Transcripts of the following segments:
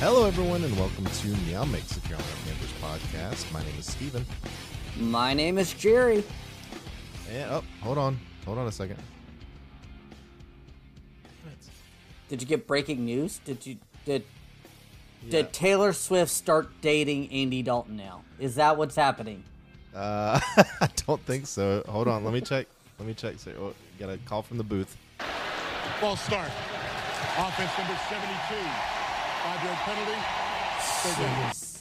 Hello, everyone, and welcome to Meow Mix a Carolina Panthers podcast. My name is Steven. My name is Jerry. And, oh, hold on. Hold on a second. Did you get breaking news? Did you did Yeah. did Taylor Swift start dating Andy Dalton now? Is that what's happening? Uh, I don't think so. Hold on. Let me check. Let me check. Say, oh, got a call from the booth. False start. Offense number 72. Five-yard penalty.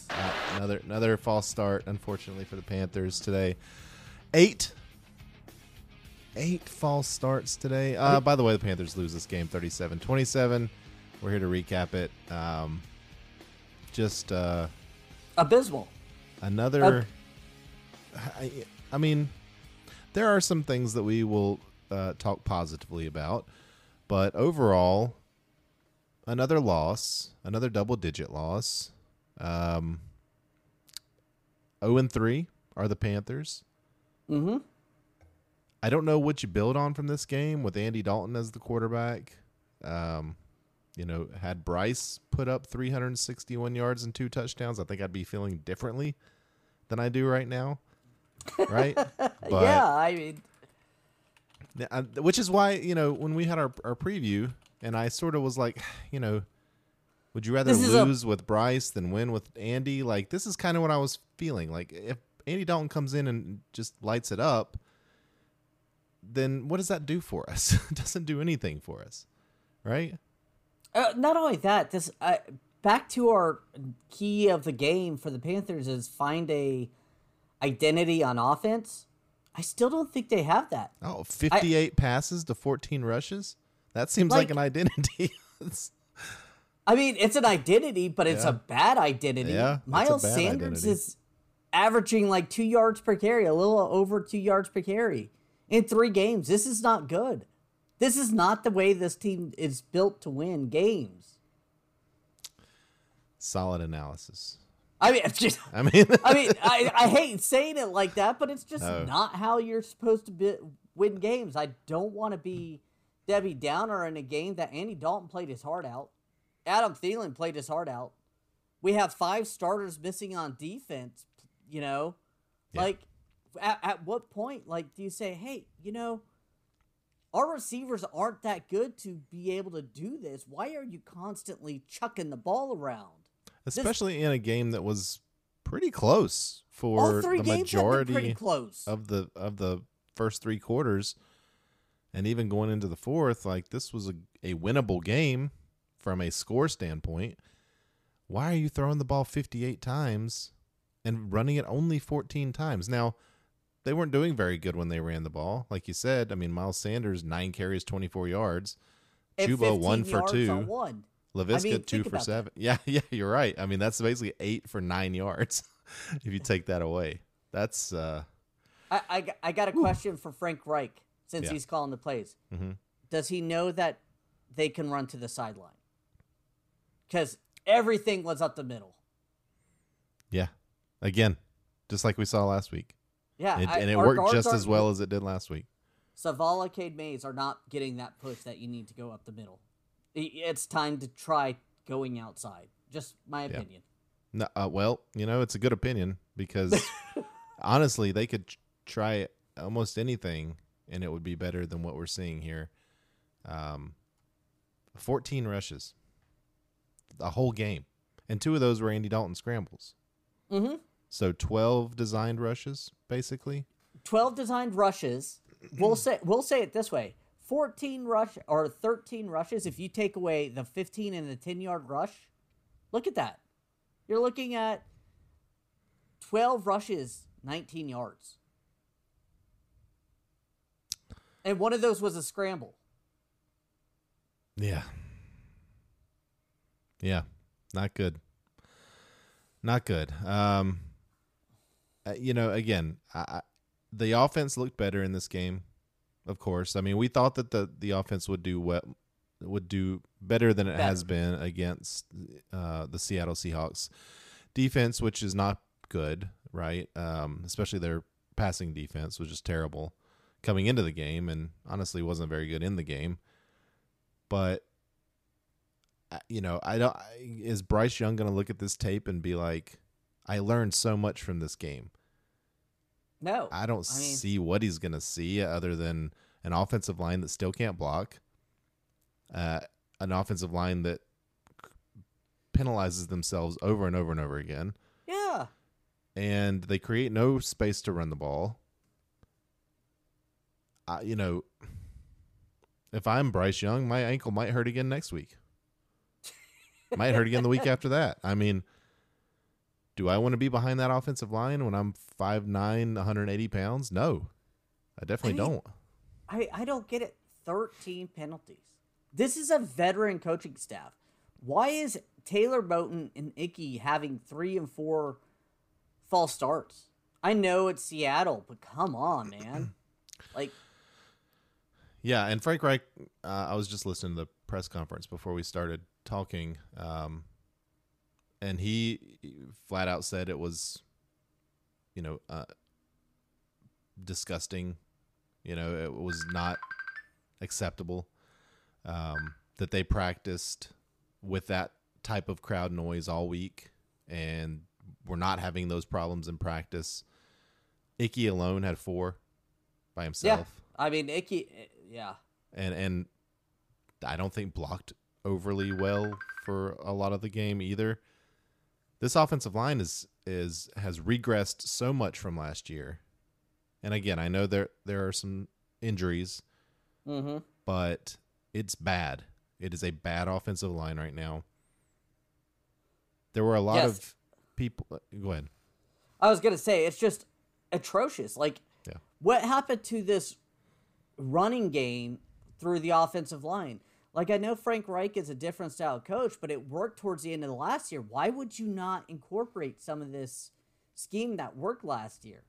Third. Uh, another another false start, unfortunately for the Panthers today. Eight. Eight false starts today. Uh, by the way, the Panthers lose this game 37-27. We're here to recap it. Um, just uh, Abysmal. another. I, I mean, there are some things that we will uh, talk positively about, but overall, another loss, another double-digit loss. Um, zero and three are the Panthers. Mm-hmm. I don't know what you build on from this game with Andy Dalton as the quarterback. Um, you know, had Bryce put up 361 yards and two touchdowns, I think I'd be feeling differently than I do right now. Right? But yeah, I mean, which is why you know when we had our our preview, and I sort of was like, you know, would you rather is a- lose with Bryce than win with Andy? Like this is kind of what I was feeling. Like if Andy Dalton comes in and just lights it up, then what does that do for us? it doesn't do anything for us, right? uh, not only that, this uh, back to our key of the game for the Panthers is find a identity on offense. I still don't think they have that. Oh, 58 passes to 14 rushes. That seems like, Like- an identity. I mean, it's an identity, but it's Yeah. a bad identity. Yeah, Miles Sanders identity. is averaging like two yards per carry, a little over two yards per carry in three games. This is not good. This is not the way this team is built to win games. solid analysis. I mean, it's just, I mean, I mean, I, I hate saying it like that, but it's just No. not how you're supposed to be, win games. I don't want to be Debbie Downer in a game that Andy Dalton played his heart out. Adam Thielen played his heart out. We have five starters missing on defense. You know, Yeah. like at, at what point, like, do you say, hey, you know, our receivers aren't that good to be able to do this. Why are you constantly chucking the ball around? especially in a game that was pretty close for the majority of the of the first three quarters and even going into the fourth like this was a, a winnable game from a score standpoint why are you throwing the ball 58 times and running it only 14 times now they weren't doing very good when they ran the ball like you said i mean miles sanders 9 carries 24 yards Chuba one for two. on one. Laviska mean, two for about that. seven. Yeah, yeah, you're right. I mean, that's basically eight for nine yards if you take that away. That's uh I, I, I got a question for Frank Reich since Yeah. he's calling the plays. Mhm. Does he know that they can run to the sideline? Because everything was up the middle. yeah. Again, just like we saw last week. Yeah, It, I- and it worked just as well as it did last week. Zavala, Cade Mays are not getting that push that you need to go up the middle. It's time to try going outside. Just my Yeah. opinion. No, uh, well, you know, it's a good opinion because honestly, they could try almost anything and it would be better than what we're seeing here. Um, 14 rushes, the whole game. And two of those were Andy Dalton scrambles. Mm-hmm. So 12 designed rushes, basically. 12 designed rushes. We'll say we'll say it this way. 14 rush or 13 rushes if you take away the 15 and the 10 yard rush. Look at that. You're looking at 12 rushes, 19 yards. And one of those was a scramble. Yeah. Yeah. Not good. Not good. Um, uh, you know, again, I, the offense looked better in this game. Of course, I mean, we thought that the the offense would do what would do better than it has been against uh, the Seattle Seahawks defense, which is not good, right? Um, especially their passing defense which is terrible coming into the game, and honestly wasn't very good in the game. But you know, I don't. Is Bryce Young going to look at this tape and be like, "I learned so much from this game"? No, I don't I mean- see what he's going to see other than an offensive line that still can't block, uh, an offensive line that penalizes themselves over and over and over again, yeah. and they create no space to run the ball. I, you know, if I'm Bryce Young, my ankle might hurt again next week. might hurt again the week after that. I mean, do I want to be behind that offensive line when I'm 5'9", 180 pounds? No, I definitely I mean- don't. I, I don't get it. 13 penalties. This is a veteran coaching staff. Why is Taylor Moton and Icky having three and four false starts? I know it's Seattle, but come on, man. like, Yeah, and Frank Reich, uh, I was just listening to the press conference before we started talking, um, and he flat out said it was, you know, uh, disgusting. You know, it was not acceptable um, that they practiced with that type of crowd noise all week, and we're not having those problems in practice. Icky alone had four by himself yeah. I mean, Icky, yeah. and and I don't think blocked overly well for a lot of the game either. This offensive line is is has regressed so much from last year. And again, I know there there are some injuries, Mm-hmm. but it's bad. It is a bad offensive line right now. There were a lot Yes. of people. uh, Go ahead. I was gonna say it's just atrocious. Like, Yeah. what happened to this running game through the offensive line? Like, I know Frank Reich is a different style coach, but it worked towards the end of the last year. Why would you not incorporate some of this scheme that worked last year?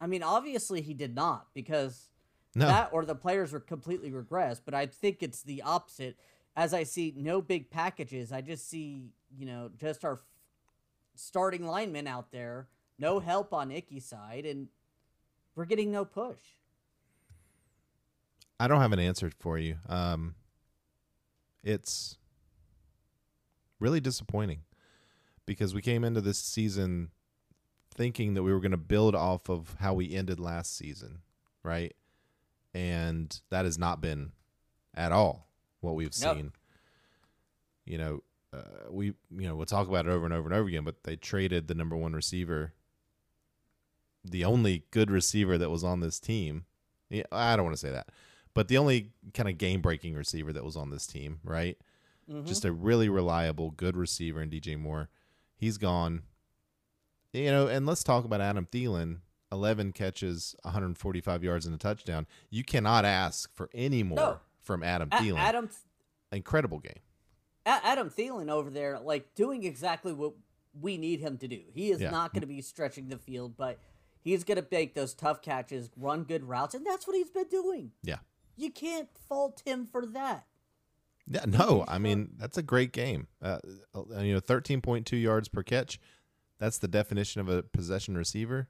I mean, obviously he did not because No. that or the players were completely regressed. But I think it's the opposite. As I see no big packages, I just see you know just our f- starting linemen out there, no help on Icky's side, and we're getting no push. I don't have an answer for you. Um, it's really disappointing because we came into this season thinking that we were going to build off of how we ended last season, right? And that has not been at all what we've Nope. seen. You know, uh, we you know we'll talk about it over and over and over again, but they traded the number one receiver, the only good receiver that was on this team. Yeah, I don't want to say that, but the only kind of game breaking receiver that was on this team, right? Mhm. Just a really reliable, good receiver in DJ Moore. He's gone. You know, and let's talk about Adam Thielen. 11 catches, 145 yards and a touchdown. You cannot ask for any more No. from Adam A- Thielen. Adam Incredible game. A- Adam Thielen over there, like doing exactly what we need him to do. He is Yeah. not going to be stretching the field, but he's going to make those tough catches, run good routes, and that's what he's been doing. Yeah. You can't fault him for that. Yeah, no, I mean that's a great game. Uh, you know, thirteen point two yards per catch. That's the definition of a possession receiver.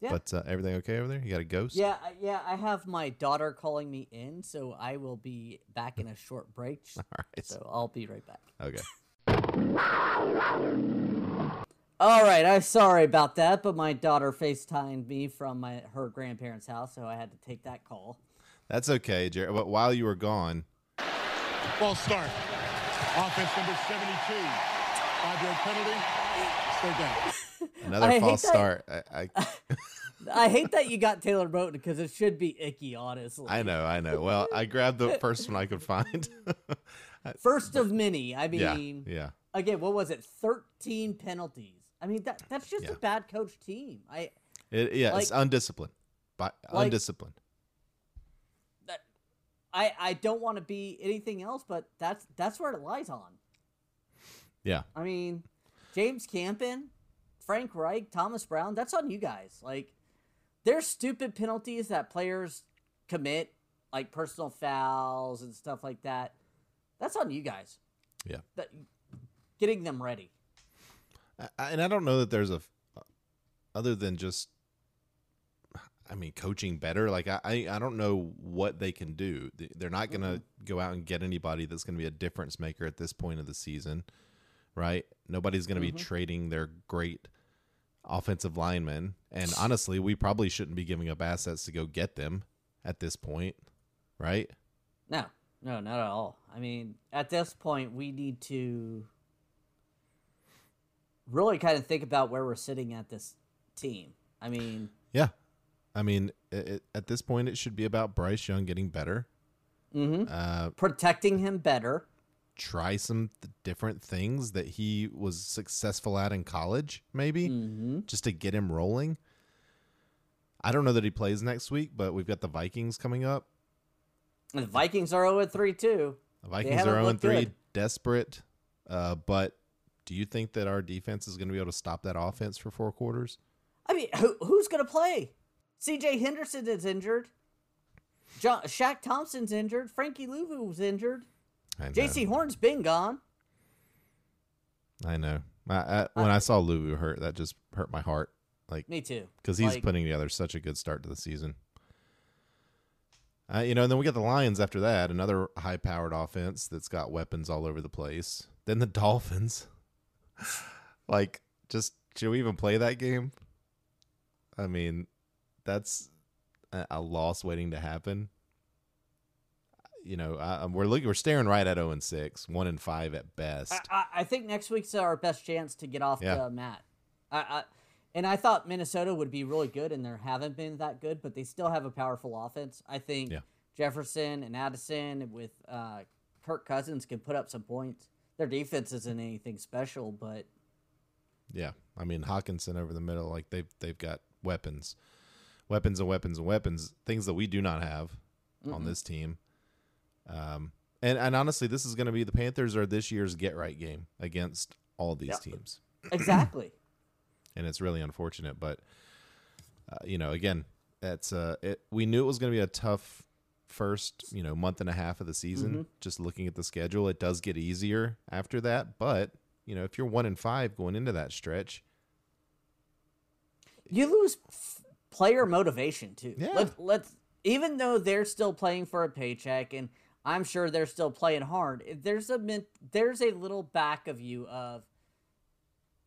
Yeah. But uh, everything okay over there? You got a ghost? Yeah, yeah. I have my daughter calling me in, so I will be back in a short break. All right. So I'll be right back. Okay. All right, I'm sorry about that, but my daughter FaceTimed me from my her grandparents' house, so I had to take that call. That's okay, Jared. But while you were gone, False start. Offense number 72. Five-yard penalty. Third down. another I false start. I, I I hate that you got Taylor Moton because it should be icky, honestly. I know, I know. Well, I grabbed the first one I could find. First of many. I mean, yeah. again, what was it? Thirteen penalties. I mean, that that's just Yeah. a bad coach team. I It, yeah, it's undisciplined. But Like- undisciplined. I I don't want to be anything else, but that's that's where it lies on. Yeah. I mean, James Campen, Frank Reich, Thomas Brown, that's on you guys. Like, there's stupid penalties that players commit, like personal fouls and stuff like that. That's on you guys. Yeah. That, getting them ready. I- and I don't know that there's a other than just I mean, coaching better. Like I, I, don't know what they can do. They- They're not going to mm-hmm. go out and get anybody that's going to be a difference maker at this point of the season, right? Nobody's going to be mm-hmm. trading their great offensive linemen. And honestly, we probably shouldn't be giving up assets to go get them at this point, right? No, no, not at all. I mean, at this point, we need to really kind of think about where we're sitting at this team. I mean, Yeah. I mean, it, at this point, it should be about Bryce Young getting better. mhm. Uh, protecting him better. try some th- different things that he was successful at in college, maybe hmm just to get him rolling. I don't know that he plays next week, but we've got the Vikings coming up. The Vikings are 0 3 too. The Vikings are 0 looked 3, good. desperate. Uh, but do you think that our defense is going to be able to stop that offense for four quarters? I mean, who, who's going to play? CJ Henderson is injured. John, Shaq Thompson's injured. Frankie Luvu's injured. Jaycee Horn's been gone. I know. I, I, when I saw Luvu hurt, that just hurt my heart. Like Me too. because he's Like, putting together such a good start to the season. Uh, you know, and then we got the Lions after that, another high-powered offense that's got weapons all over the place. Then the Dolphins, like, just should we even play that game? I mean, that's a, a loss waiting to happen. You know, uh, we're looking, we're staring right at zero and six, one and five at best. I, I, I think next week's our best chance to get off Yeah. the mat. I, I, and I thought Minnesota would be really good, and they haven't been that good, but they still have a powerful offense. I think Yeah. Jefferson and Addison with uh, Kirk Cousins can put up some points. Their defense isn't anything special, but Yeah, I mean Hockenson over the middle, like they've they've got weapons, weapons and weapons and weapons, things that we do not have on this team. Um, and and honestly, this is going to be the Panthers are this year's get right game against all these teams, exactly. and it's really unfortunate. But uh, you know, again, that's uh, it. We knew it was going to be a tough first you know month and a half of the season. Just looking at the schedule, it does get easier after that, but. You know, if you're one and five going into that stretch, you lose player motivation too. Yeah. Let, let's even though they're still playing for a paycheck, and I'm sure they're still playing hard. There's a there's a little back of you of.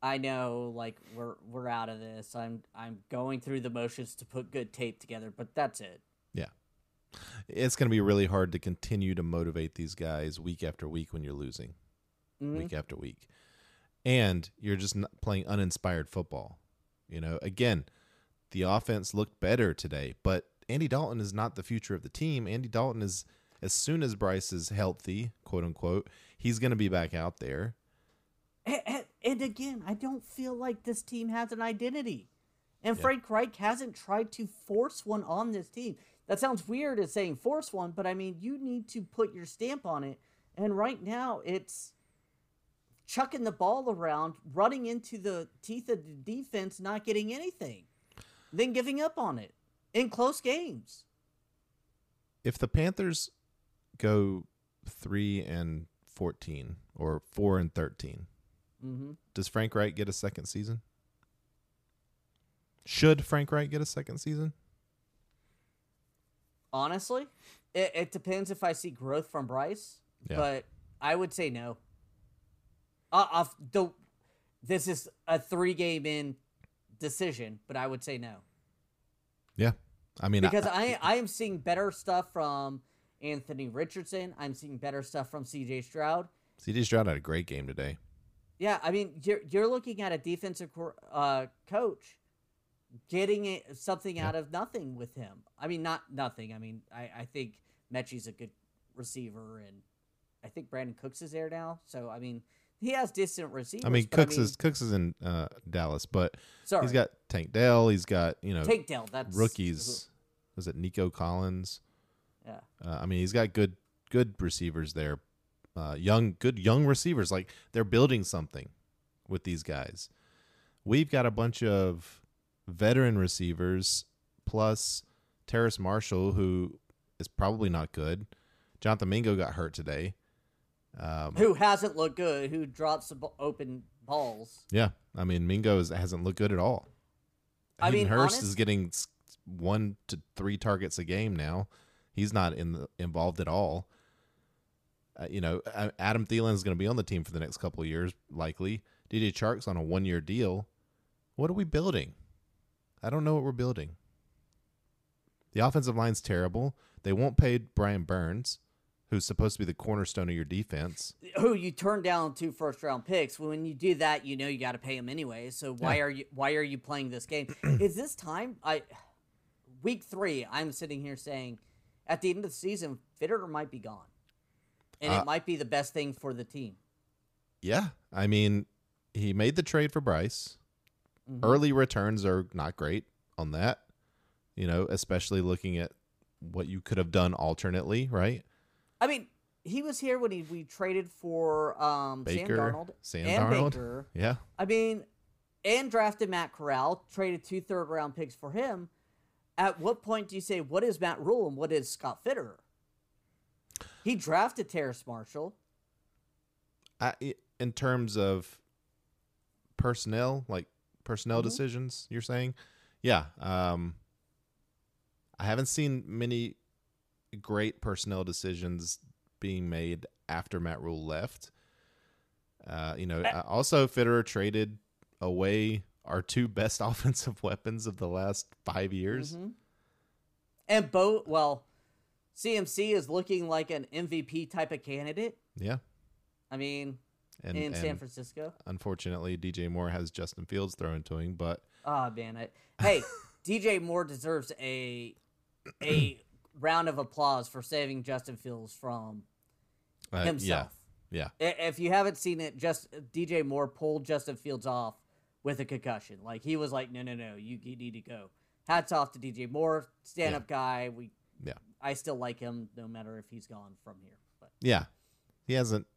I know, like we're we're out of this. I'm I'm going through the motions to put good tape together, but that's it. Yeah. It's going to be really hard to continue to motivate these guys week after week when you're losing, Mhm. week after week. And you're just playing uninspired football. You know, again, the offense looked better today, but Andy Dalton is not the future of the team. Andy Dalton is, as soon as Bryce is healthy, quote unquote, he's going to be back out there. And, and, and again, I don't feel like this team has an identity. And Frank Reich hasn't tried to force one on this team. That sounds weird as saying force one, but I mean, you need to put your stamp on it. And right now, it's chucking the ball around, running into the teeth of the defense, not getting anything, then giving up on it in close games. If the Panthers go 3 and 14 or 4 and 13, Mm-hmm. Does Frank Reich get a second season? Should Frank Reich get a second season? Honestly, it, it depends if I see growth from Bryce, Yeah. but I would say no. Uh, off the, this is a three game in decision, but I would say no Yeah. I mean, I- because I I am seeing better stuff from Anthony Richardson. I'm seeing better stuff from C.J. Stroud. CJ Stroud had a great game today. Yeah, I mean you're you're looking at a defensive cor- uh, coach getting it, something Yeah. out of nothing with him. I mean, not nothing. I mean, I, I think Mechie's a good receiver, and I think Brandin Cooks is there now. So I mean, he has decent receivers. I mean, Cooks is Cooks is in uh, Dallas, but sorry. he's got Tank Dell. He's got you know Tank Dell. That's rookies. Was it Nico Collins? Yeah, Uh, I mean, he's got good good receivers there. Uh, young, good young receivers. Like they're building something with these guys. We've got a bunch of veteran receivers plus Terrace Marshall, who is probably not good. Jonathan Mingo got hurt today. Um, who hasn't looked good? Who drops b- open balls? yeah, I mean Mingo is, hasn't looked good at all. I Hayden mean, Hurst honest- is getting one to three targets a game now. He's not in the, involved at all. Uh, you know, Adam Thielen is going to be on the team for the next couple of years, likely. DJ Chark's on a one year deal. What are we building? I don't know what we're building. The offensive line's terrible. They won't pay Brian Burns, who's supposed to be the cornerstone of your defense. Who you turn down two first round picks. When you do that, you know you got to pay him anyway. So why Yeah. are you why are you playing this game? Is this time I week three? I'm sitting here saying, at the end of the season, Fitterer might be gone, and Uh, it might be the best thing for the team. Yeah. I mean, he made the trade for Bryce. Mhm. Early returns are not great on that, you know, especially looking at what you could have done alternately, right? I mean, he was here when he, we traded for um, Baker, Sam Darnold Sam and Darnold. Baker. Yeah. I mean, and drafted Matt Corral, traded two third round picks for him. At what point do you say what is Matt Rhule and what is Scott Fitterer? He drafted Terrace Marshall. I, in terms of personnel, like personnel Mhm. decisions, you're saying, yeah. Um, I haven't seen many great personnel decisions being made after Matt Rhule left. Uh, you know, Uh, also Fitterer traded away our two best offensive weapons of the last five years. Mhm. And both, well, CMC is looking like an MVP type of candidate. Yeah, I mean, and, in San Francisco. unfortunately, DJ Moore has Justin Fields thrown to him, but Oh man, I, hey, DJ Moore deserves a a round of applause for saving Justin Fields from uh, yeah, himself. yeah. I- If you haven't seen it, just DJ Moore pulled Justin Fields off with a concussion. Like he was like, "No, no, no, you, you need to go." Hats off to DJ Moore, stand up guy. We, Yeah. I still like him no matter if he's gone from here. But Yeah. He hasn't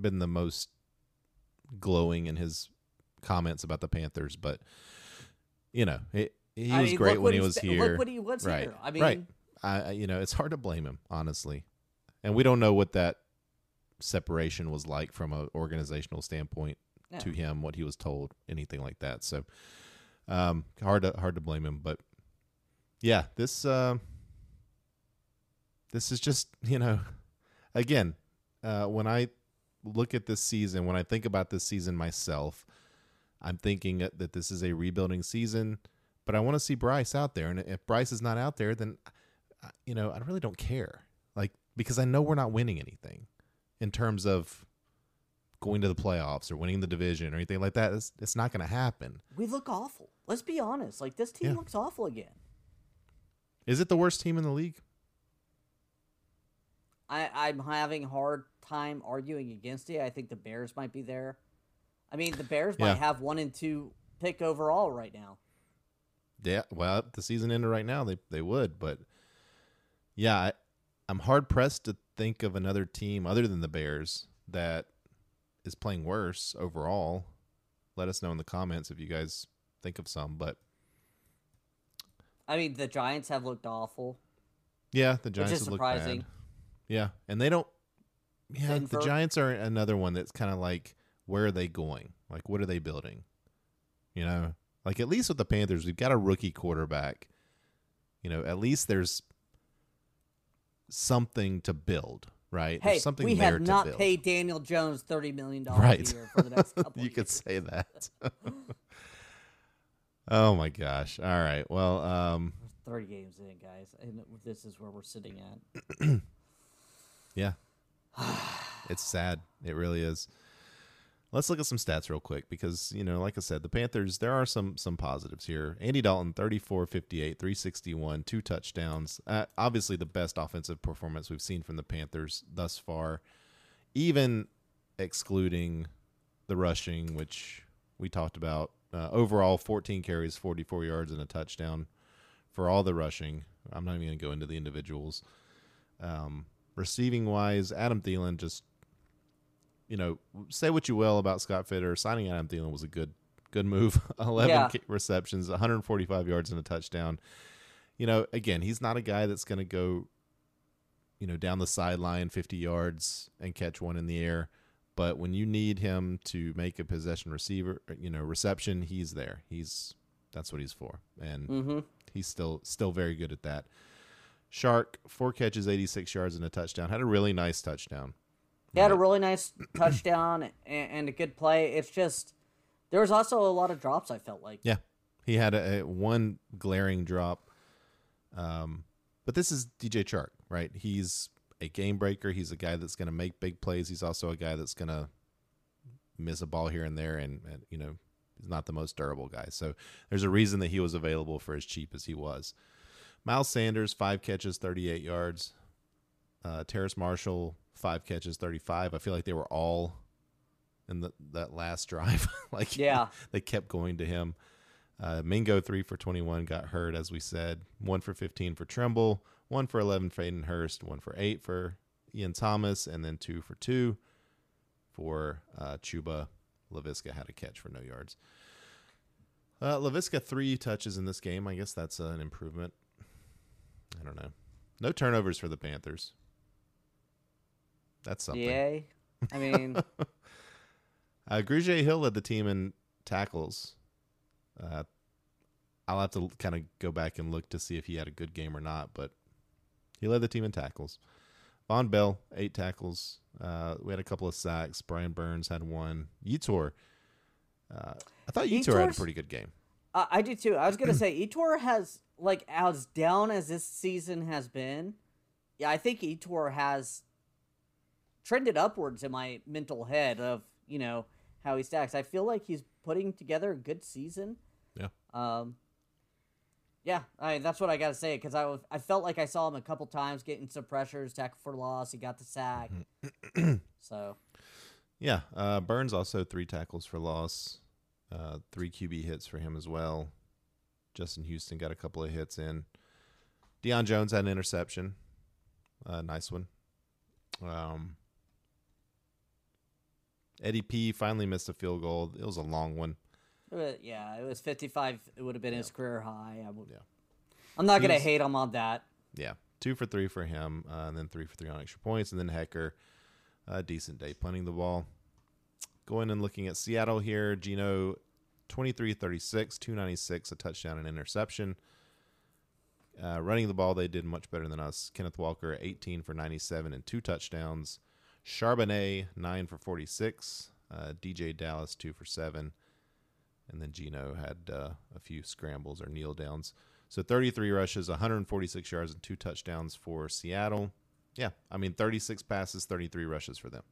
been the most glowing in his comments about the Panthers, but you know, he, he I was mean, great when he was here. Look what he was right. here. I mean, right. I, you know, it's hard to blame him, honestly. And we don't know what that separation was like from an organizational standpoint yeah. to him, what he was told, anything like that. So, um, hard to hard to blame him, but yeah, this uh, this is just you know, again, uh, when I look at this season, when I think about this season myself, I'm thinking that this is a rebuilding season, but I want to see Bryce out there, and if Bryce is not out there, then you know I really don't care, like because I know we're not winning anything in terms of going to the playoffs or winning the division or anything like that. It's, it's not going to happen. we look awful. Let's be honest. Like this team Yeah. looks awful again. Is it the worst team in the league? I, I'm having a hard time arguing against it. I think the Bears might be there. I mean, the Bears Yeah. might have one and two pick overall right now. Yeah, well, the season ended right now, they they would, but yeah, I, I'm hard pressed to think of another team other than the Bears that is playing worse overall. Let us know in the comments if you guys think of some, but I mean, the Giants have looked awful. yeah, the Giants have looked surprising. bad. Yeah, and they don't. Yeah, Denver. the Giants are another one that's kind of like, where are they going? Like, what are they building? You know, like at least with the Panthers, we've got a rookie quarterback. You know, at least there's something to build, right? Hey, there's something we there have to not paid Daniel Jones thirty million dollars Right. a year for the next couple. you could say that. oh my gosh! All right, well, um, thirty games in, guys, and this is where we're sitting at. Yeah. it's sad. It really is. Let's look at some stats real quick because, you know, like I said, the Panthers, there are some some positives here. Andy Dalton, 34 58, 361, two touchdowns. Uh, obviously, the best offensive performance we've seen from the Panthers thus far, even excluding the rushing, which we talked about. Uh, overall, 14 carries, 44 yards, and a touchdown for all the rushing. I'm not even going to go into the individuals. Um, receiving wise, Adam Thielen just, you know, say what you will about Scott Fitter. Signing Adam Thielen was a good, good move. Eleven Yeah. receptions, 145 yards and a touchdown. You know, again, he's not a guy that's going to go, you know, down the sideline 50 yards and catch one in the air. But when you need him to make a possession receiver, you know, reception, he's there. He's that's what he's for. And Mm-hmm. he's still still very good at that. Chark, four catches, 86 yards, and a touchdown. Had a really nice touchdown. He had a really nice touchdown and, a good play. It's just there was also a lot of drops. I felt like. Yeah, he had a, a one glaring drop. Um, but this is DJ Chark, right? He's a game breaker. He's a guy that's going to make big plays. He's also a guy that's going to miss a ball here and there, and, and you know he's not the most durable guy. So there's a reason that he was available for as cheap as he was. Miles Sanders, five catches, 38 yards. Uh, Terrace Marshall, five catches, 35. I feel like they were all in the, that last drive. like, Yeah. they kept going to him. Uh, Mingo, three for 21, got hurt, as we said. One for 15 for Tremble, one for 11 for Hayden Hurst, one for eight for Ian Thomas, and then two for two for uh, Chuba. Laviska had a catch for no yards. Uh, Laviska, three touches in this game. I guess that's uh, an improvement. I don't know. No turnovers for the Panthers. That's something. Yay. I mean, Uh, Grugier Hill led the team in tackles. Uh, I'll have to kind of go back and look to see if he had a good game or not, but he led the team in tackles. Vonn Bell, eight tackles. Uh, we had a couple of sacks. Brian Burns had one. Yetur, uh, I thought Yetur had a pretty good game. I, I do too. I was gonna say Yetur has like as down as this season has been. Yeah, I think Yetur has trended upwards in my mental head of you know how he stacks. I feel like he's putting together a good season. Yeah. Um. Yeah, I that's what I gotta say because I was I felt like I saw him a couple times getting some pressures, tackle for loss. He got the sack. so Yeah, uh, Burns also three tackles for loss, uh, three QB hits for him as well. Justin Houston got a couple of hits in. Deion Jones had an interception, a nice one. Um, Eddie P finally missed a field goal. It was a long one. it yeah, it was fifty five. It would have been his career high. I would, Yeah. I'm not gonna hate him on that. Yeah, two for three for him, uh, and then three for three on extra points, and then Hekker, a decent day punting the ball. Going and looking at Seattle here, Geno, 23-36, 296, a touchdown and interception. Uh, running the ball, they did much better than us. Kenneth Walker, 18 for 97 and two touchdowns. Charbonnet, 9 for 46. Uh, DJ Dallas, 2 for 7. And then Geno had uh, a few scrambles or kneel downs. So 33 rushes, 146 yards, and two touchdowns for Seattle. Yeah, I mean 36 passes, 33 rushes for them.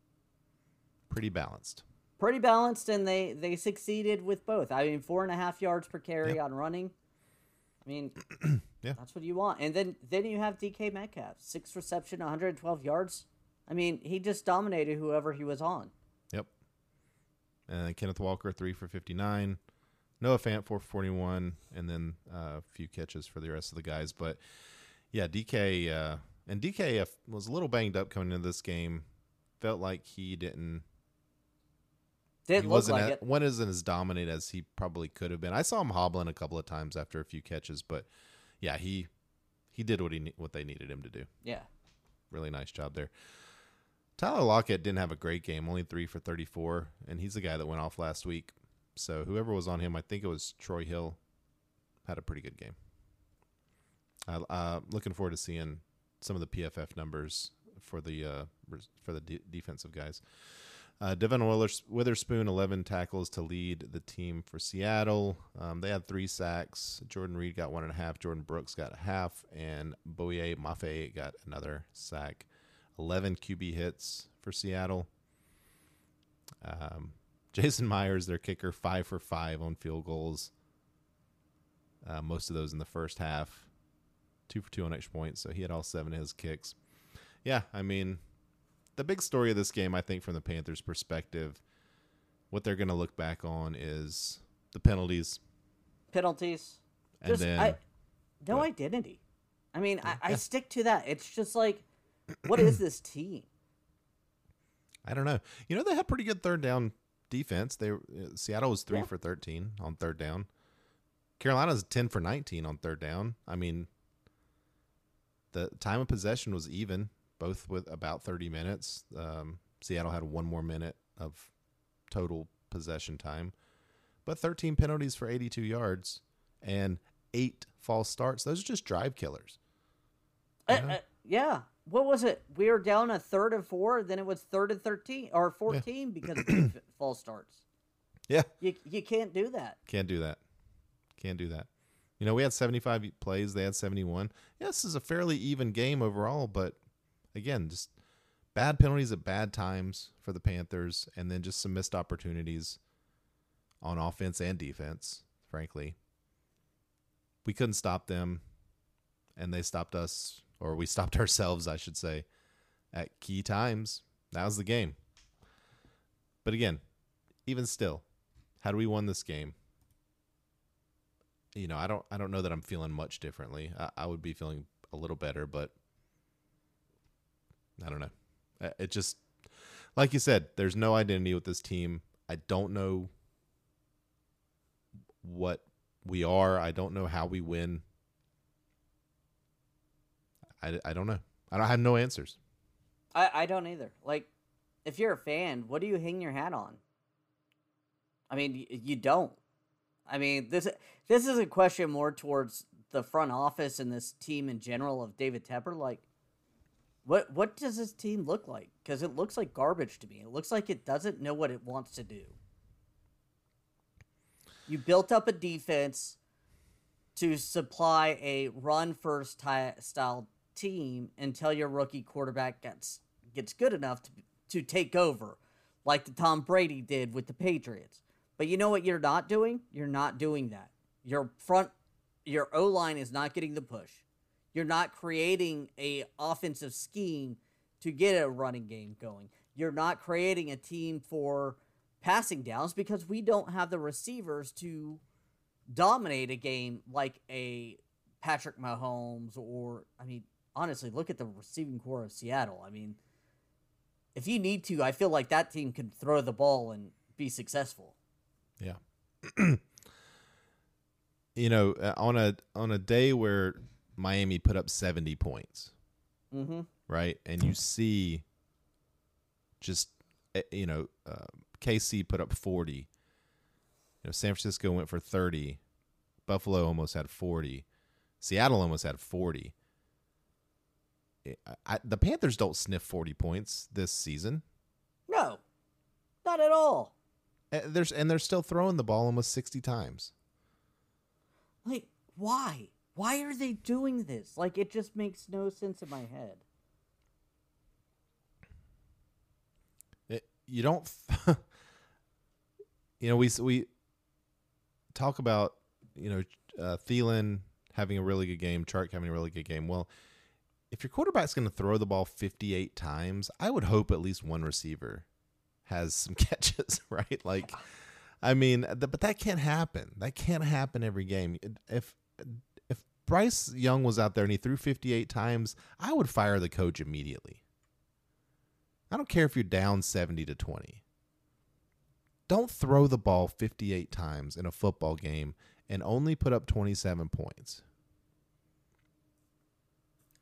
Pretty balanced. pretty balanced, and they they succeeded with both. I mean, four and a half yards per carry Yeah. on running. I mean, Yeah. that's what you want. And then then you have DK Metcalf, six reception, 112 yards. I mean, he just dominated whoever he was on. Yep. And then Kenneth Walker, three for 59. Noah Fant, four for 41. And then uh, a few catches for the rest of the guys. But yeah, DK, uh, and DK uh, was a little banged up coming into this game. Felt like he didn't Didn't he wasn't like a- it. one isn't as dominant as he probably could have been. I saw him hobbling a couple of times after a few catches, but yeah, he he did what he what they needed him to do. Yeah. Really nice job there. Tyler Lockett didn't have a great game, only three for thirty four, and he's the guy that went off last week. So whoever was on him, I think it was Troy Hill, had a pretty good game. Uh, looking forward to seeing some of the PFF numbers for the uh, for the de- defensive guys. Uh, Devon Witherspoon, 11 tackles to lead the team for Seattle. Um, they had three sacks. Jarran Reed got one and a half. Jordyn Brooks got a half. And Boye Mafe got another sack. 11 QB hits for Seattle. Um, Jason Myers, their kicker, five for five on field goals. Uh, most of those in the first half. Two for two on extra points. So he had all seven of his kicks. Yeah, I mean, the big story of this game, I think, from the Panthers' perspective, what they're going to look back on is the penalties. Penalties. And Just then, I, no identity. I mean, I, I stick to that. It's just like, what is this team? I don't know. You know, they had pretty good third down defense. They uh, Seattle was three Yeah. for thirteen on third down. Carolina's ten for nineteen on third down. I mean, the time of possession was even, both with about thirty minutes. Um, Seattle had one more minute of total possession time, but thirteen penalties for eighty-two yards and eight false starts. Those are just drive killers. Uh, Yeah. uh, yeah. What was it? We were down a third and four, then it was third and thirteen or fourteen because of false starts. Yeah. You you can't do that. Can't do that. Can't do that. You know, we had 75 plays, they had 71. Yeah, this is a fairly even game overall, but again, just bad penalties at bad times for the Panthers and then just some missed opportunities on offense and defense, frankly. We couldn't stop them and they stopped us or we stopped ourselves, I should say, at key times. That was the game. But again, even still, had we won this game, you know, I don't I don't know that I'm feeling much differently. I, I would be feeling a little better, but I don't know. It just like you said, there's no identity with this team. I don't know what we are. I don't know how we win. I, I don't know. I don't I have no answers. I, I don't either. Like, if you're a fan, what do you hang your hat on? I mean, you don't. I mean, this this is a question more towards the front office and this team in general of David Tepper. Like, what what does this team look like? Because it looks like garbage to me. It looks like it doesn't know what it wants to do. You built up a defense to supply a run first ty- style team until your rookie quarterback gets gets good enough to to take over, like the Tom Brady did with the Patriots. But you know what you're not doing? You're not doing that. Your front your O line is not getting the push. You're not creating a offensive scheme to get a running game going. You're not creating a team for passing downs because we don't have the receivers to dominate a game like a Patrick Mahomes or I mean honestly look at the receiving corps of Seattle. I mean if you need to, I feel like that team could throw the ball and be successful. Yeah. you know, uh, on a on a day where Miami put up 70 points, Mm-hmm. right? And you see just uh, you know, uh, KC put up 40. You know, San Francisco went for 30. Buffalo almost had 40. Seattle almost had 40. I, the Panthers don't sniff 40 points this season. No. Not at all. Uh, There's and they're still throwing the ball almost 60 times. Like why? Why are they doing this? Like it just makes no sense in my head. It, you don't you know we we talk about you know uh, Thielen having a really good game, Chark having a really good game. Well, if your quarterback's going to throw the ball 58 times, I would hope at least one receiver has some catches, right? Like I mean, but that can't happen. That can't happen every game. If if Bryce Young was out there and he threw 58 times, I would fire the coach immediately. I don't care if you're down 70 to 20. Don't throw the ball 58 times in a football game and only put up 27 points.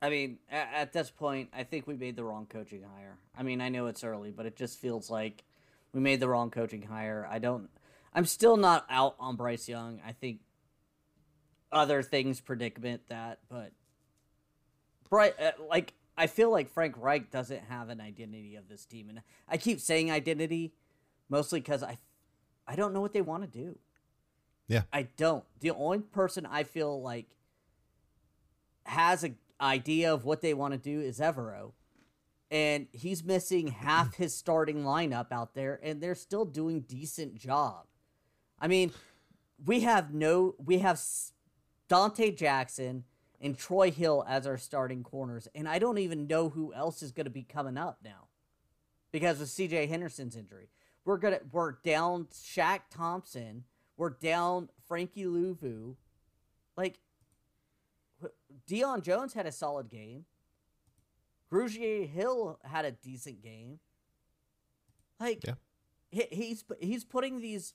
I mean, at, at this point, I think we made the wrong coaching hire. I mean, I know it's early, but it just feels like we made the wrong coaching hire. I don't. I'm still not out on Bryce Young. I think other things predicament that, but Bryce, uh, like I feel like Frank Reich doesn't have an identity of this team, and I keep saying identity mostly because I, I don't know what they want to do. Yeah. I don't. The only person I feel like has a idea of what they want to do is Evero. And he's missing half his starting lineup out there, and they're still doing decent job. I mean, we have no, we have Donte Jackson and Troy Hill as our starting corners, and I don't even know who else is going to be coming up now because of C.J. Henderson's injury. We're gonna, we're down Shaq Thompson, we're down Frankie Luvu, like Deion Jones had a solid game. Grugier Hill had a decent game. Like, Yeah. he, he's he's putting these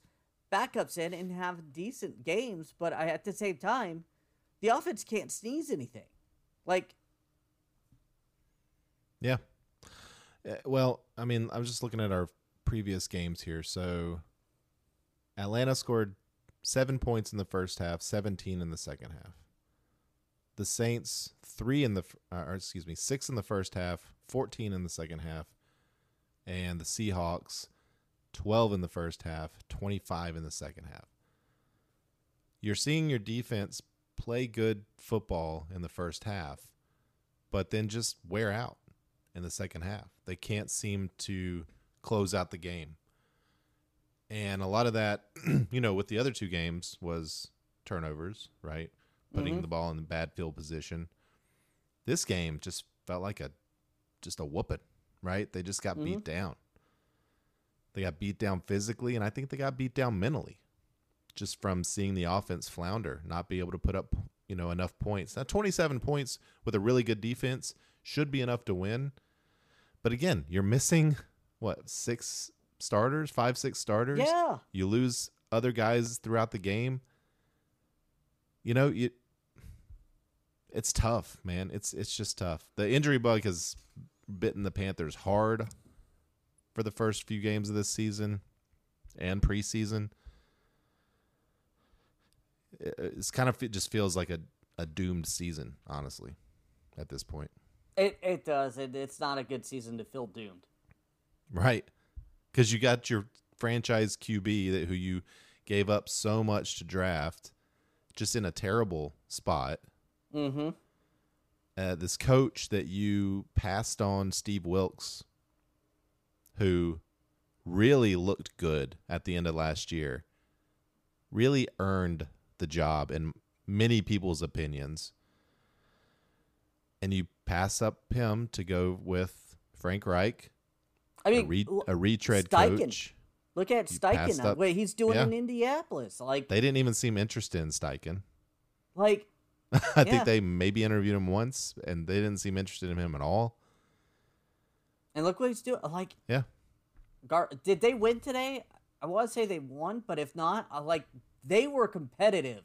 backups in and have decent games, but I, at the same time, the offense can't sneeze anything. Like, Yeah. Uh, Well, I mean, I'm just looking at our previous games here. So Atlanta scored seven points in the first half, 17 in the second half. The Saints three in the uh, or excuse me six in the first half, fourteen in the second half, and the Seahawks twelve in the first half, twenty five in the second half. You're seeing your defense play good football in the first half, but then just wear out in the second half. They can't seem to close out the game. And a lot of that, you know, with the other two games was turnovers, right? Putting mm-hmm. the ball in the bad field position. This game just felt like a just a whooping, right? They just got beat mm-hmm. down. They got beat down physically, and I think they got beat down mentally, just from seeing the offense flounder, not be able to put up, you know, enough points. Now, twenty-seven points with a really good defense should be enough to win, but again, you're missing what six starters, five, six starters. Yeah. You lose other guys throughout the game. You know, you it's tough, man. It's it's just tough. The injury bug has bitten the Panthers hard for the first few games of this season and preseason. It- It's kind of it just feels like a, a doomed season, honestly, at this point. It it does. It, it's not a good season to feel doomed. Right. Because you got your franchise QB that who you gave up so much to draft, just in a terrible spot. Mm-hmm. Uh, this coach that you passed on, Steve Wilks, who really looked good at the end of last year, really earned the job in many people's opinions. And you pass up him to go with Frank Reich, I mean, a, re- a retread Steichen. coach. Look at you Steichen. up- Wait, he's doing Yeah. in Indianapolis. Like, They didn't even seem interested in Steichen. like I Yeah. think they maybe interviewed him once, and they didn't seem interested in him at all. And look what he's doing. Like, Yeah, Gar- did they win today? I want to say they won, but if not, I like they were competitive.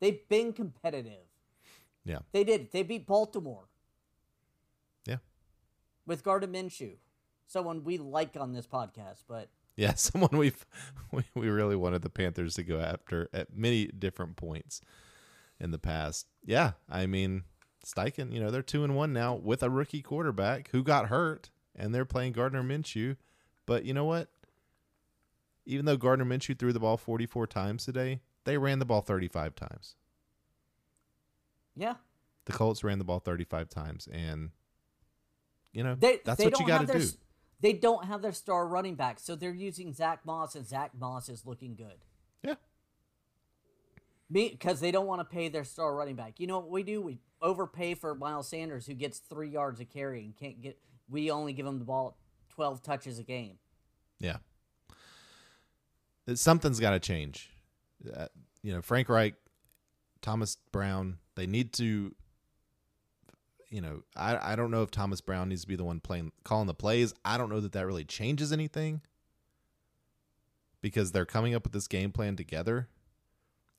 They've been competitive. yeah, They did. They beat Baltimore yeah, with Gardner Minshew, someone we like on this podcast. But yeah. Someone we've we, we really wanted the Panthers to go after at many different points in the past. Yeah, I mean Steichen. You know they're two and one now with a rookie quarterback who got hurt, and they're playing Gardner Minshew. But you know what? Even though Gardner Minshew threw the ball 44 times today, they ran the ball 35 times. yeah, The Colts ran the ball 35 times, and you know they that's they what you got to do. They don't have their star running back, so they're using Zach Moss, and Zach Moss is looking good. Yeah, Me, because they don't want to pay their star running back. You know what we do? We overpay for Miles Sanders, who gets three yards a carry and can't get. We only give him the ball twelve touches a game. yeah. Something's got to change. Uh, you know, Frank Reich, Thomas Brown, they need to. You know, I I don't know if Thomas Brown needs to be the one playing calling the plays. I don't know that that really changes anything. Because they're coming up with this game plan together.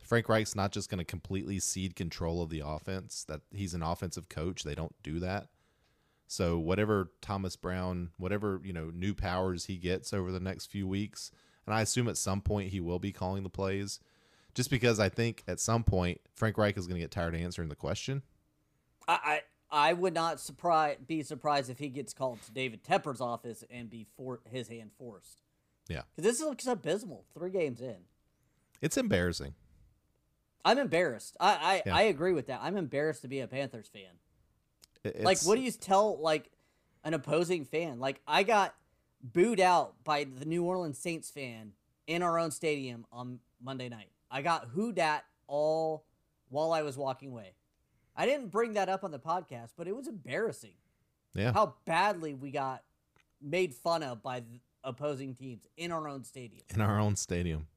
Frank Reich's not just going to completely cede control of the offense. That he's an offensive coach. They don't do that. So whatever Thomas Brown, whatever you know, new powers he gets over the next few weeks, and I assume at some point he will be calling the plays, just because I think at some point Frank Reich is going to get tired of answering the question. I, I would not surprise be surprised if he gets called to David Tepper's office and be for his hand forced. Yeah, Because this looks abysmal. Three games in, it's embarrassing. I'm embarrassed. I I, Yeah. I agree with that. I'm embarrassed to be a Panthers fan. It- like, what do you tell like an opposing fan? Like, I got booed out by the New Orleans Saints fan in our own stadium on Monday night. I got hooed at all while I was walking away. I didn't bring that up on the podcast, but it was embarrassing Yeah, how badly we got made fun of by the opposing teams in our own stadium. in our own stadium.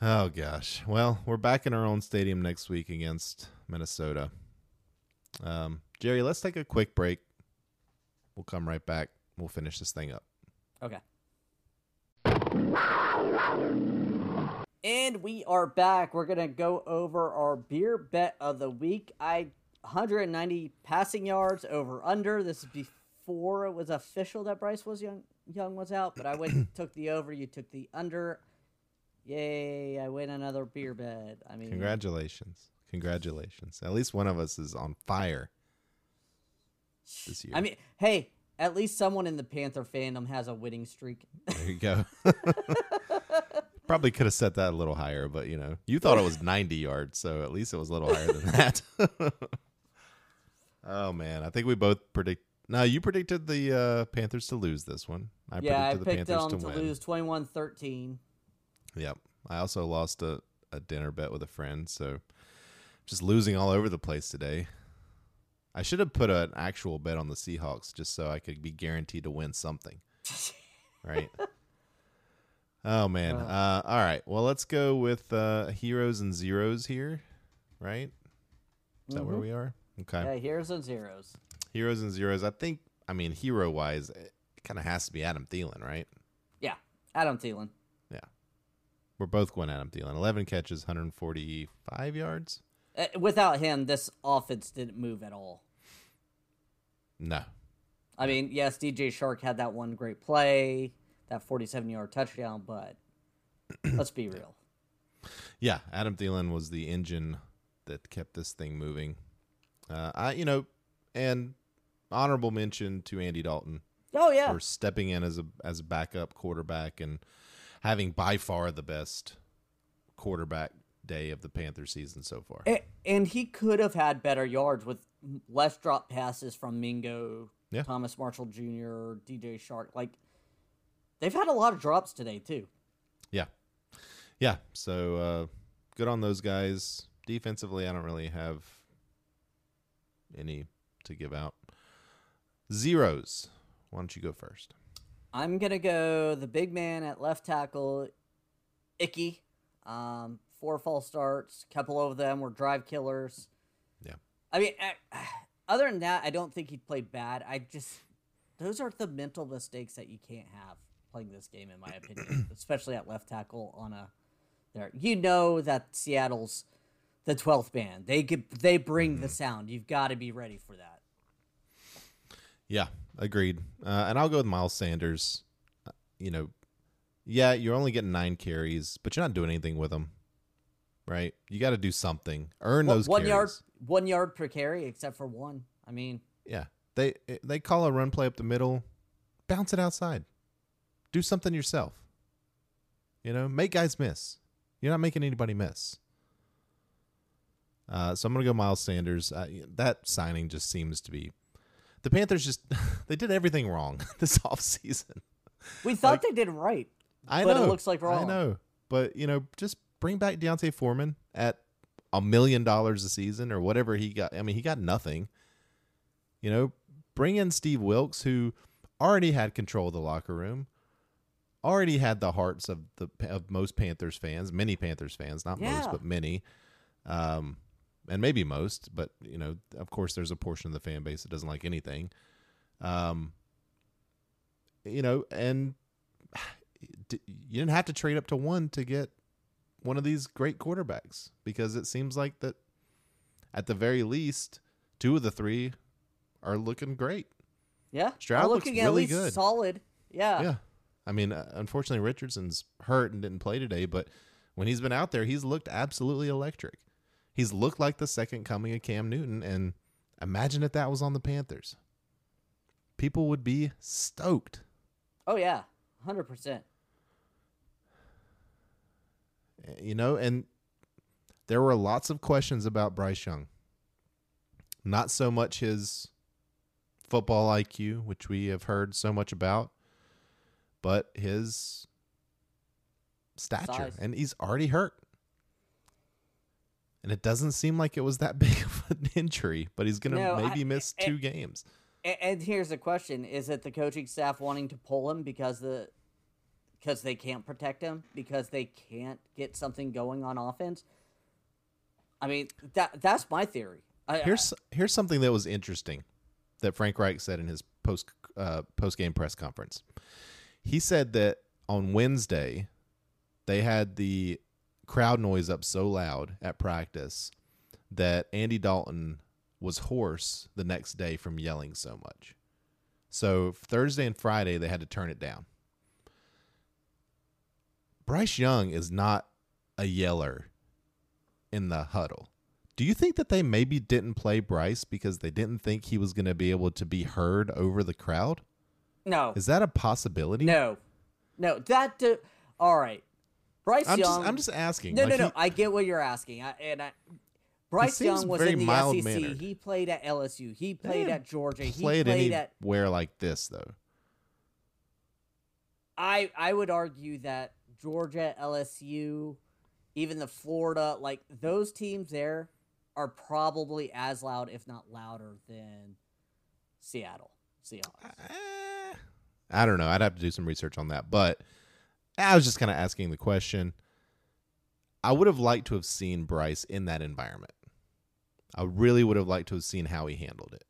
Oh gosh. Well, we're back in our own stadium next week against Minnesota. Um, Jerry, let's take a quick break. We'll come right back. We'll finish this thing up. Okay. And we are back. We're gonna go over our beer bet of the week. I 190 passing yards over under. This is before it was official that Bryce was young young was out, but I went took the over. You took the under. Yay! I win another beer bet. I mean, Congratulations. Congratulations. At least one of us is on fire this year. I mean, hey, at least someone in the Panther fandom has a winning streak. there you go. Probably could have set that a little higher, but you know, you thought it was 90 yards, so at least it was a little higher than that. oh man, I think we both predict. No, you predicted the uh, Panthers to lose this one. I yeah, I predicted the picked Panthers them to, to, win. lose 21-13. Yep. I also lost a, a dinner bet with a friend, so just losing all over the place today. I should have put an actual bet on the Seahawks just so I could be guaranteed to win something. right? Oh man. Uh, all right. Well, let's go with uh, heroes and zeros here. Right? Is that where we are? Okay. Yeah, here's and zeros. Heroes and zeros. I think. I mean, hero wise, it kind of has to be Adam Thielen, right? Yeah, Adam Thielen. Yeah. We're both going Adam Thielen. 11 catches, 145 yards. Uh, without him, this offense didn't move at all. No. I mean, yes, DJ Chark had that one great play, that 47 yard touchdown, but let's be real. Yeah, Adam Thielen was the engine that kept this thing moving. Uh, I, you know, and honorable mention to Andy Dalton Oh, yeah. for stepping in as a as a backup quarterback and having by far the best quarterback day of the Panther season so far. A- And he could have had better yards with less drop passes from Mingo, Yeah. Terrace Marshall Jr., DJ Chark. Like, they've had a lot of drops today, too. Yeah. Yeah. So uh, good on those guys. Defensively, I don't really have any to give out. Zeros. Why don't you go first? I'm going to go the big man at left tackle, Icky. Um, four false starts. couple of them were drive killers. Yeah. I mean, I, other than that, I don't think he played bad. I just those are the mental mistakes that you can't have playing this game, in my opinion, especially at left tackle on a there. You know that Seattle's the twelfth man. They get they bring the sound. You've got to be ready for that. Yeah, agreed. Uh, and I'll go with Miles Sanders. Uh, you know, yeah, you're only getting nine carries, but you're not doing anything with them, right? You got to do something. Earn One- those one carries. yard, one yard per carry, except for one. I mean, Yeah, they they call a run play up the middle, bounce it outside, do something yourself. You know, make guys miss. You're not making anybody miss. Uh, so I'm gonna go Miles Sanders. Uh, that signing just seems to be the Panthers. Just they did everything wrong this offseason. we thought Like- they did right. I But it know. looks like wrong. I know, but you know, just bring back D'Onta Foreman at a million dollars a season or whatever he got. I mean, he got nothing. You know, bring in Steve Wilks, who already had control of the locker room, already had the hearts of the of most Panthers fans, many Panthers fans, not most, but many, um, and maybe most. But you know, of course, there's a portion of the fan base that doesn't like anything. Um, you know, and you didn't have to trade up to one to get one of these great quarterbacks because it seems like that at the very least two of the three are looking great Yeah, Stroud looks looking at really least good. solid. Yeah. yeah i mean uh, unfortunately richardson's hurt and didn't play today but when he's been out there he's looked absolutely electric he's looked like the second coming of cam newton and imagine if that was on the panthers people would be stoked Oh yeah, hundred percent. you know, and there were lots of questions about Bryce Young. Not so much his football IQ, which we have heard so much about, but his stature. Size. And he's already hurt. And it doesn't seem like it was that big of an injury, but he's going to No, I- maybe miss I- two games. And, here's the question: Is it the coaching staff wanting to pull him because the because they can't protect him because they can't get something going on offense? I mean, that that's my theory. I, Here's here's something that was interesting that Frank Reich said in his post uh, post game press conference. He said that on Wednesday they had the crowd noise up so loud at practice that Andy Dalton was hoarse the next day from yelling so much. So Thursday and Friday they had to turn it down. Bryce Young is not a yeller in the huddle. Do you think that they maybe didn't play Bryce because they didn't think he was going to be able to be heard over the crowd? No, Is that a possibility? no, no. That uh, all right. Bryce I'm Young. just I'm just asking. No, Like, no, no. he- I get what you're asking. I, and I, Bryce Young was very in the SEC. He played at LSU. He played at Georgia. He played played at. anywhere like this though. I I would argue that Georgia, LSU, even the Florida, like those teams there are probably as loud, if not louder, than Seattle Seahawks. Eh, I don't know. I'd have to do some research on that, but I was just kind of asking the question. I would have liked to have seen Bryce in that environment. I really would have liked to have seen how he handled it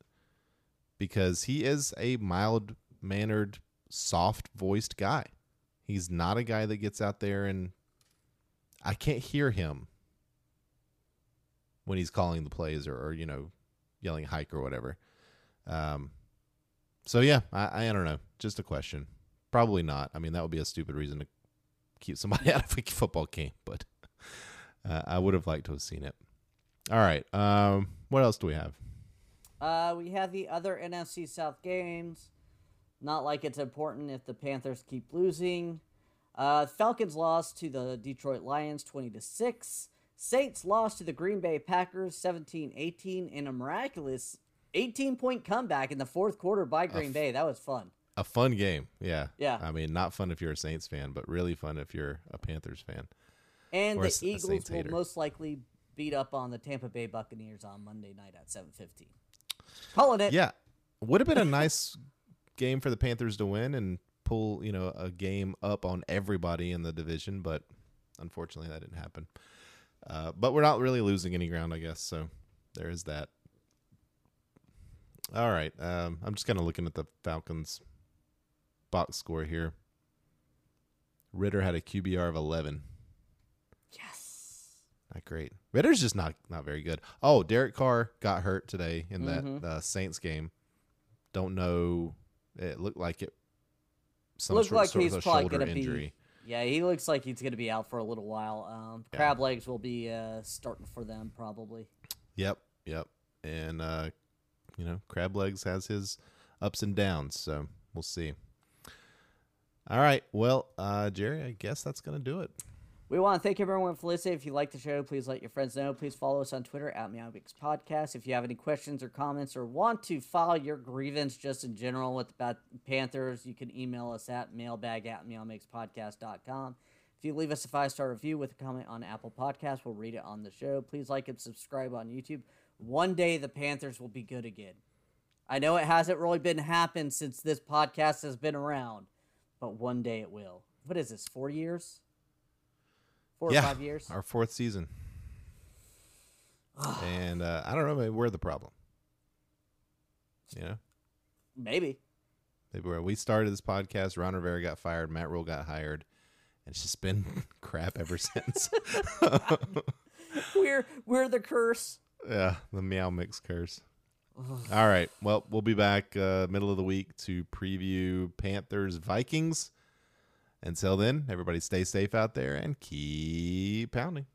because he is a mild mannered, soft voiced guy. He's not a guy that gets out there and I can't hear him when he's calling the plays or, or you know, yelling hike or whatever. Um, so yeah, I, I don't know. Just a question. Probably not. I mean, that would be a stupid reason to keep somebody out of a football game, but uh, I would have liked to have seen it. All right. Um, what else do we have? Uh, we have the other NFC South games. Not like it's important if the Panthers keep losing. Uh, Falcons lost to the Detroit Lions 20 to 6. Saints lost to the Green Bay Packers 17-18 in a miraculous 18 point comeback in the fourth quarter by Green Bay. That was fun. A fun game. Yeah. Yeah. I mean, not fun if you're a Saints fan, but really fun if you're a Panthers fan. And Or the a Eagles Saints will most likely beat up on the Tampa Bay Buccaneers on Monday night at 7:15. Calling it. Yeah. Would have been a nice game for the Panthers to win and pull, you know, a game up on everybody in the division, but unfortunately that didn't happen. Uh, but we're not really losing any ground, I guess. So there is that. All right. Um, I'm just kind of looking at the Falcons box score here. Ridder had a QBR of 11. Yes. Not great. Ridder's just not not very good. Oh, Derek Carr got hurt today in Mhm. that uh, Saints game. Don't know. It looked like it. Some Looked sort, like sort he's probably shoulder gonna injury. be. Yeah, he looks like he's going to be out for a little while. Um, Yeah. Crab legs will be uh, starting for them probably. Yep, yep. And uh, you know, Crab Legs has his ups and downs, so we'll see. All right. Well, uh, Jerry, I guess that's gonna do it. We want to thank everyone for listening. If you like the show, please let your friends know. Please follow us on Twitter at Meowmix Podcast. If you have any questions or comments or want to file your grievance just in general with about Panthers, you can email us at mailbag at meowmixpodcast.com. If you leave us a five star review with a comment on Apple Podcasts, we'll read it on the show. Please like and subscribe on YouTube. One day the Panthers will be good again. I know it hasn't really been happened since this podcast has been around, but one day it will. What is this? Four years? Four yeah, or five years? our fourth season. and uh, I don't know. Maybe we're the problem. You know. Maybe. Maybe we started this podcast, Ron Rivera got fired, Matt Rhule got hired, and it's just been crap ever since. We're we're the curse. Yeah, the meow mix curse. All right. Well, we'll be back uh, middle of the week to preview Panthers Vikings. Until then, everybody stay safe out there and keep pounding.